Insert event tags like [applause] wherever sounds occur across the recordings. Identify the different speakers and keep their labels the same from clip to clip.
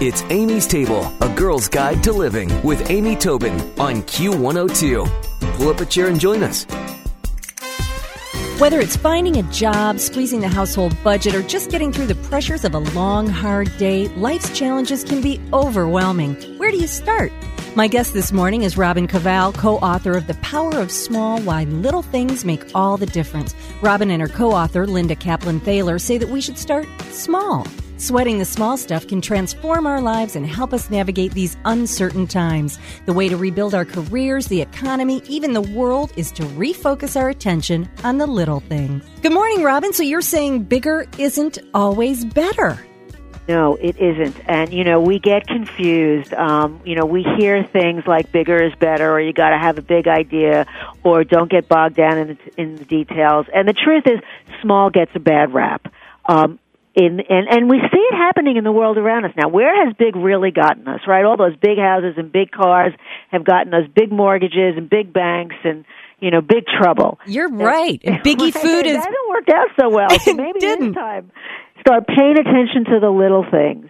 Speaker 1: It's Amy's Table, a girl's guide to living with Amy Tobin on Q102. Pull up a chair and join us.
Speaker 2: Whether it's finding a job, squeezing the household budget, or just getting through the pressures of a long, hard day, life's challenges can be overwhelming. Where do you start? My guest this morning is Robin Koval, co author of The Power of Small Why Little Things Make All the Difference. Robin and her co author, Linda Kaplan Thaler, say that we should start small. Sweating the small stuff can transform our lives and help us navigate these uncertain times. The way to rebuild our careers, the economy, even the world is to refocus our attention on the little things. Good morning, Robin. So you're saying bigger isn't always better.
Speaker 3: No, it isn't. And, you know, we get confused. Um, you know, we hear things like bigger is better or you got to have a big idea or don't get bogged down in the, in the details. And the truth is, small gets a bad rap. Um, in, and, and we see it happening in the world around us now. Where has big really gotten us, right? All those big houses and big cars have gotten us big mortgages and big banks and, you know, big trouble.
Speaker 2: You're right. And [laughs] Biggie food is.
Speaker 3: That didn't work out so well. So [laughs] maybe
Speaker 2: didn't.
Speaker 3: this time start paying attention to the little things.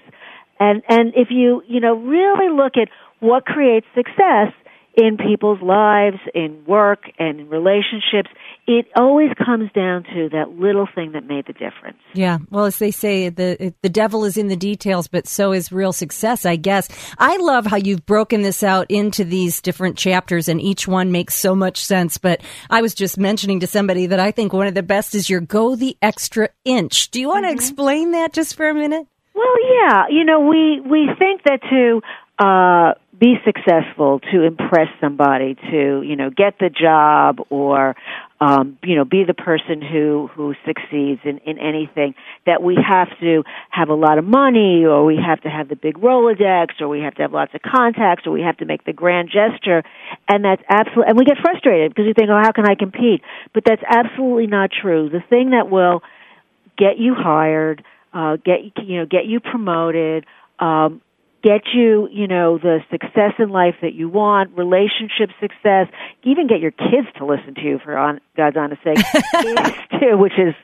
Speaker 3: And and if you, you know, really look at what creates success in people's lives, in work and in relationships, it always comes down to that little thing that made the difference.
Speaker 2: Yeah. Well, as they say, the the devil is in the details, but so is real success, I guess. I love how you've broken this out into these different chapters and each one makes so much sense. But I was just mentioning to somebody that I think one of the best is your go the extra inch. Do you want to
Speaker 3: Mm-hmm.
Speaker 2: explain that just for a minute?
Speaker 3: Well, yeah, you know, we we think that to uh be successful, to impress somebody, to, you know, get the job or um, you know, be the person who who succeeds in in anything that we have to have a lot of money or we have to have the big Rolodex or we have to have lots of contacts or we have to make the grand gesture and that's absolutely and we get frustrated because we think, "Oh, how can I compete?" But that's absolutely not true. The thing that will get you hired, uh, get you know, get you promoted, um, get you you know the success in life that you want, relationship success, even get your kids to listen to you for on God's honest sake, [laughs] which is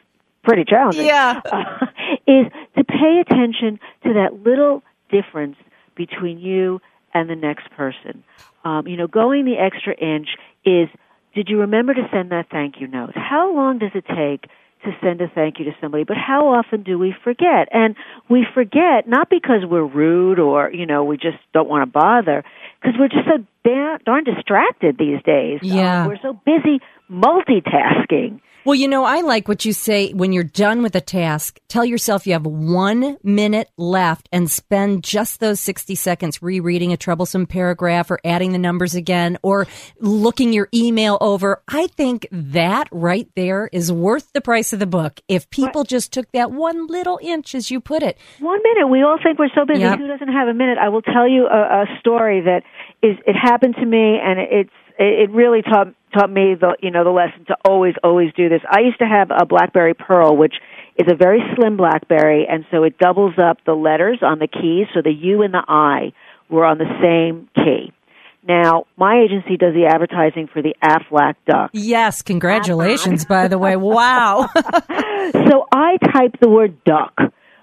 Speaker 3: pretty challenging.
Speaker 2: Yeah.
Speaker 3: uh, is to pay attention to that little difference between you and the next person. Um, you know, going the extra inch is. Did you remember to send that thank you note? How long does it take to send a thank you to somebody, but how often do we forget? And we forget not because we're rude or, you know, we just don't want to bother, because we're just so darn, darn distracted these days. Um,
Speaker 2: Yeah.
Speaker 3: we're so busy multitasking.
Speaker 2: Well, you know, I like what you say when you're done with a task. Tell yourself you have one minute left and spend just those 60 seconds rereading a troublesome paragraph or adding the numbers again or looking your email over. I think that right there is worth the price of the book if people just took that one little inch, as you put it.
Speaker 3: One minute. We all think we're so busy.
Speaker 2: Yep.
Speaker 3: Who doesn't have a minute? I will tell you a, a story that is. It happened to me, and it's. It really taught taught me the you know the lesson to always always do this. I used to have a BlackBerry Pearl, which is a very slim BlackBerry, and so it doubles up the letters on the keys, so the U and the I were on the same key. Now, my agency does the advertising for the Aflac Duck.
Speaker 2: Yes, congratulations, by the way. [laughs] Wow. [laughs]
Speaker 3: So I type the word duck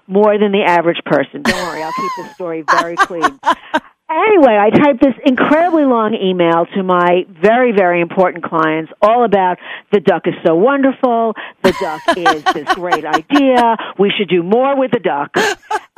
Speaker 3: more than the average person. Don't worry, I'll keep this story very clean. [laughs] Anyway, I typed this incredibly long email to my very, very important clients all about the duck is so wonderful, the duck [laughs] is this great idea, we should do more with the duck.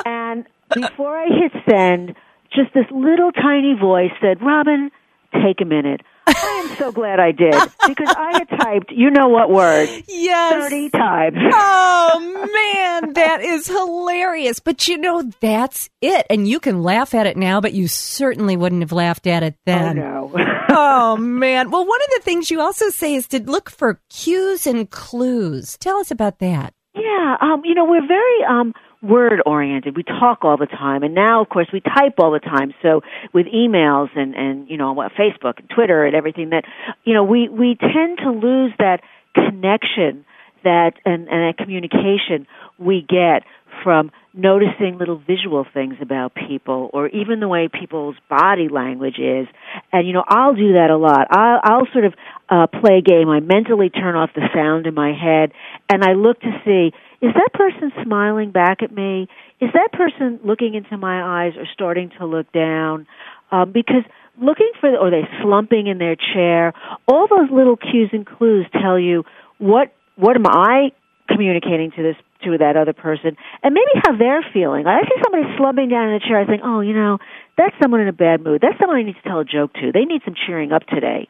Speaker 3: And before I hit send, just this little tiny voice said, Robin, take a minute. I am so glad I did because I had typed, you know what word,
Speaker 2: yes.
Speaker 3: 30 times.
Speaker 2: Oh man, that is hilarious. But you know, that's it. And you can laugh at it now, but you certainly wouldn't have laughed at it then. [laughs]
Speaker 3: Oh no. [laughs]
Speaker 2: oh man. Well, one of the things you also say is to look for cues and clues. Tell us about that.
Speaker 3: yeah, um, you know, we're very um word oriented. We talk all the time and now of course we type all the time. So with emails and and you know, what, Facebook and Twitter and everything that you know, we we tend to lose that connection that and and that communication we get from noticing little visual things about people or even the way people's body language is and you know I'll do that a lot I'll I'll sort of uh play a game I mentally turn off the sound in my head and I look to see is that person smiling back at me? Is that person looking into my eyes or starting to look down? Um, because looking for, or they slumping in their chair, all those little cues and clues tell you what what am I communicating to this to that other person, and maybe how they're feeling. I see somebody slumping down in a chair. I think, oh, you know, that's someone in a bad mood. That's someone I need to tell a joke to. They need some cheering up today.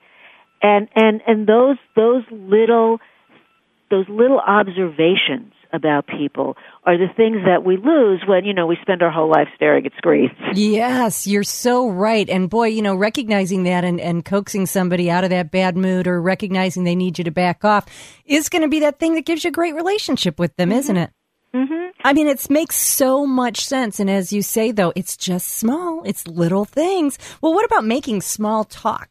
Speaker 3: And and and those those little those little observations about people are the things that we lose when, you know, we spend our whole life staring at screens. [laughs]
Speaker 2: Yes, you're so right. And boy, you know, recognizing that and, and coaxing somebody out of that bad mood or recognizing they need you to back off is going to be that thing that gives you a great relationship with them, mm-hmm. isn't it?
Speaker 3: Mm-hmm.
Speaker 2: I mean, it makes so much sense. And as you say, though, it's just small, it's little things. Well, what about making small talk?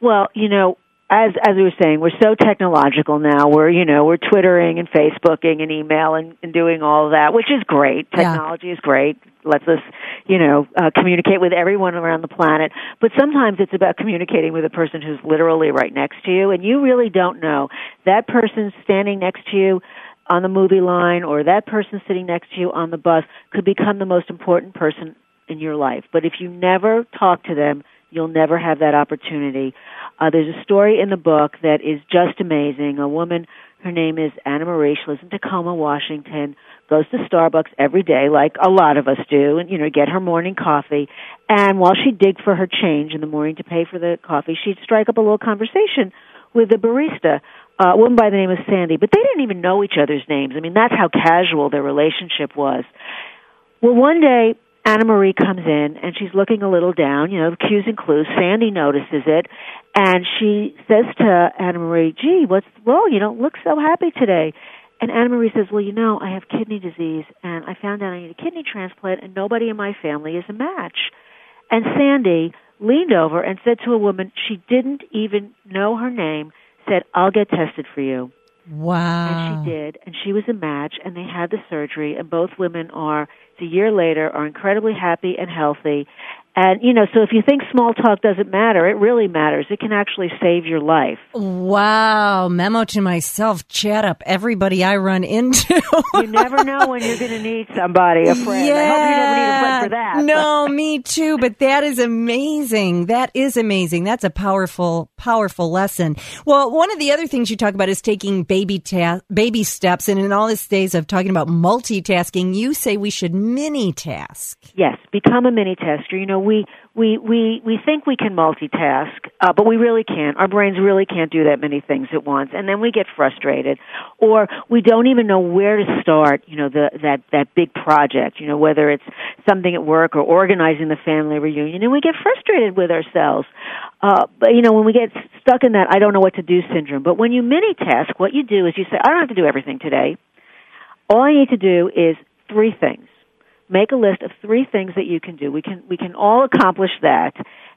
Speaker 3: Well, you know, as as we were saying, we're so technological now. We're you know we're twittering and Facebooking and email and, and doing all that, which is great. Technology yeah. is great. Lets us you know uh, communicate with everyone around the planet. But sometimes it's about communicating with a person who's literally right next to you, and you really don't know that person standing next to you on the movie line or that person sitting next to you on the bus could become the most important person in your life. But if you never talk to them, you'll never have that opportunity. Uh, there's a story in the book that is just amazing. A woman, her name is Anna Marie. She lives in Tacoma, Washington. Goes to Starbucks every day, like a lot of us do, and you know, get her morning coffee. And while she digged for her change in the morning to pay for the coffee, she'd strike up a little conversation with the barista, uh, a woman by the name of Sandy. But they didn't even know each other's names. I mean, that's how casual their relationship was. Well, one day Anna Marie comes in and she's looking a little down, you know, cues and clues. Sandy notices it and she says to Anna Marie, gee, what's wrong? You don't look so happy today. And Anna Marie says, well, you know, I have kidney disease and I found out I need a kidney transplant and nobody in my family is a match. And Sandy leaned over and said to a woman she didn't even know her name, said, I'll get tested for you.
Speaker 2: Wow.
Speaker 3: And she did, and she was a match, and they had the surgery, and both women are, a year later, are incredibly happy and healthy, and, you know, so if you think small talk doesn't matter, it really matters. It can actually save your life.
Speaker 2: Wow. Memo to myself, chat up everybody I run into.
Speaker 3: you never [laughs] know when you're going to need somebody, a friend.
Speaker 2: Yeah.
Speaker 3: I hope you never need a friend for that.
Speaker 2: No, me too. But that is amazing. That is amazing. That's a powerful, powerful lesson. Well, one of the other things you talk about is taking baby ta- baby steps. And in all these days of talking about multitasking, you say we should mini task.
Speaker 3: Yes, become a mini tasker. You know, we we we we think we can multitask, uh, but we really can't. Our brains really can't do that many things at once, and then we get frustrated, or we don't even know where to start. You know, the that that big project. You know, whether it's something at work or organizing the family reunion, and we get frustrated with ourselves. Uh, but you know, when we get stuck in that I don't know what to do syndrome. But when you mini task, what you do is you say, I don't have to do everything today. All I need to do is three things make a list of three things that you can do. We can we can all accomplish that.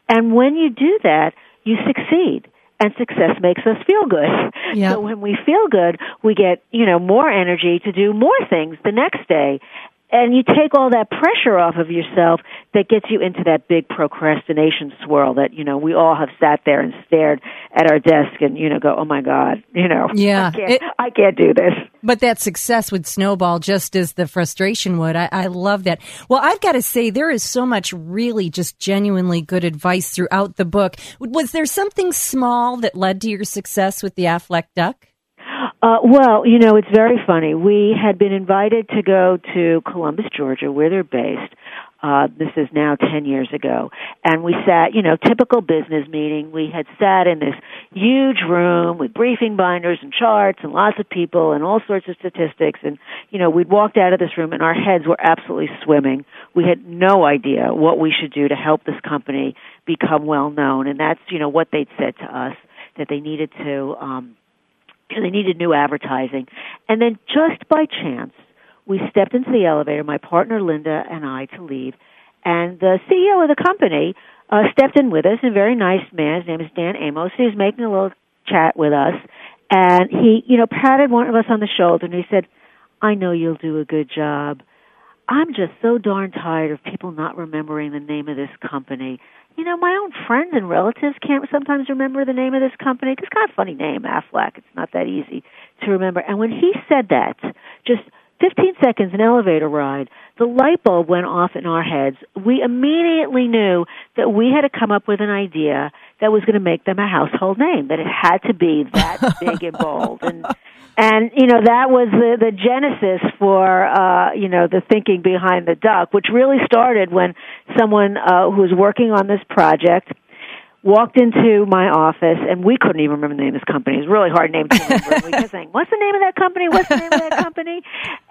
Speaker 3: And when you do that, you succeed. And success makes us feel good. [laughs]
Speaker 2: Yep.
Speaker 3: So when we feel good, we get, you know, more energy to do more things the next day and you take all that pressure off of yourself that gets you into that big procrastination swirl that you know we all have sat there and stared at our desk and you know go oh my god you know
Speaker 2: yeah
Speaker 3: I can't, it, I can't do this
Speaker 2: but that success would snowball just as the frustration would I, I love that well i've got to say there is so much really just genuinely good advice throughout the book was there something small that led to your success with the Aflac duck
Speaker 3: uh, well, you know, it's very funny. We had been invited to go to Columbus, Georgia, where they're based. Uh, this is now 10 years ago. And we sat, you know, typical business meeting. We had sat in this huge room with briefing binders and charts and lots of people and all sorts of statistics. And, you know, we'd walked out of this room and our heads were absolutely swimming. We had no idea what we should do to help this company become well known. And that's, you know, what they'd said to us that they needed to, um, they needed new advertising. And then just by chance, we stepped into the elevator, my partner Linda and I, to leave, and the CEO of the company uh, stepped in with us, a very nice man. His name is Dan Amos. He was making a little chat with us, and he, you know, patted one of us on the shoulder, and he said, "I know you'll do a good job. I'm just so darn tired of people not remembering the name of this company you know, my own friends and relatives can't sometimes remember the name of this company. It's got a funny name, Aflac. It's not that easy to remember. And when he said that, just 15 seconds, an elevator ride, the light bulb went off in our heads. We immediately knew that we had to come up with an idea that was going to make them a household name, that it had to be that [laughs] big and bold. And, and, you know, that was the, the genesis for, uh, you know, the thinking behind the duck, which really started when someone, uh, who was working on this project walked into my office and we couldn't even remember the name of this company. It was a really hard name to remember. [laughs] we kept saying, What's the name of that company? What's the name of that company?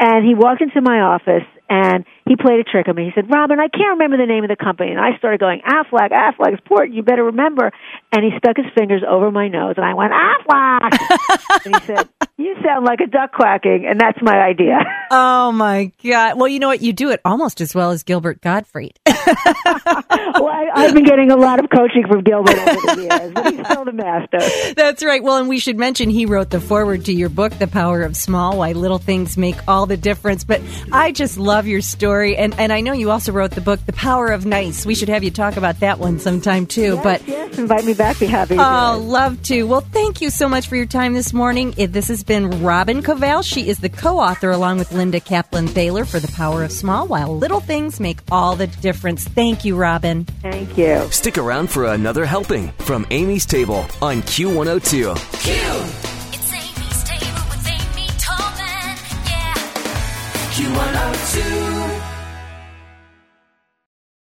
Speaker 3: And he walked into my office and he played a trick on me. He said, Robin, I can't remember the name of the company. And I started going, Aflac, Aflac Sport, you better remember. And he stuck his fingers over my nose and I went, Aflac. [laughs] and he said, You sound like a duck quacking. And that's my idea. [laughs]
Speaker 2: Oh my God. Well, you know what? You do it almost as well as Gilbert Gottfried. [laughs]
Speaker 3: well, I, I've been getting a lot of coaching from Gilbert over the years, but he's still the master.
Speaker 2: That's right. Well, and we should mention he wrote the foreword to your book, The Power of Small Why Little Things Make All the Difference. But I just love your story. And, and I know you also wrote the book, The Power of Nice. We should have you talk about that one sometime too.
Speaker 3: Yes,
Speaker 2: but
Speaker 3: yes, invite me back. Be happy. To
Speaker 2: Oh,
Speaker 3: do
Speaker 2: love to. Well, thank you so much for your time this morning. It- This has been Robin Koval. She is the co-author along with Linda Kaplan Thaler for The Power of Small, while little things make all the difference. Thank you, Robin.
Speaker 3: Thank you.
Speaker 1: Stick around for another helping from Amy's Table on Q102.
Speaker 4: It's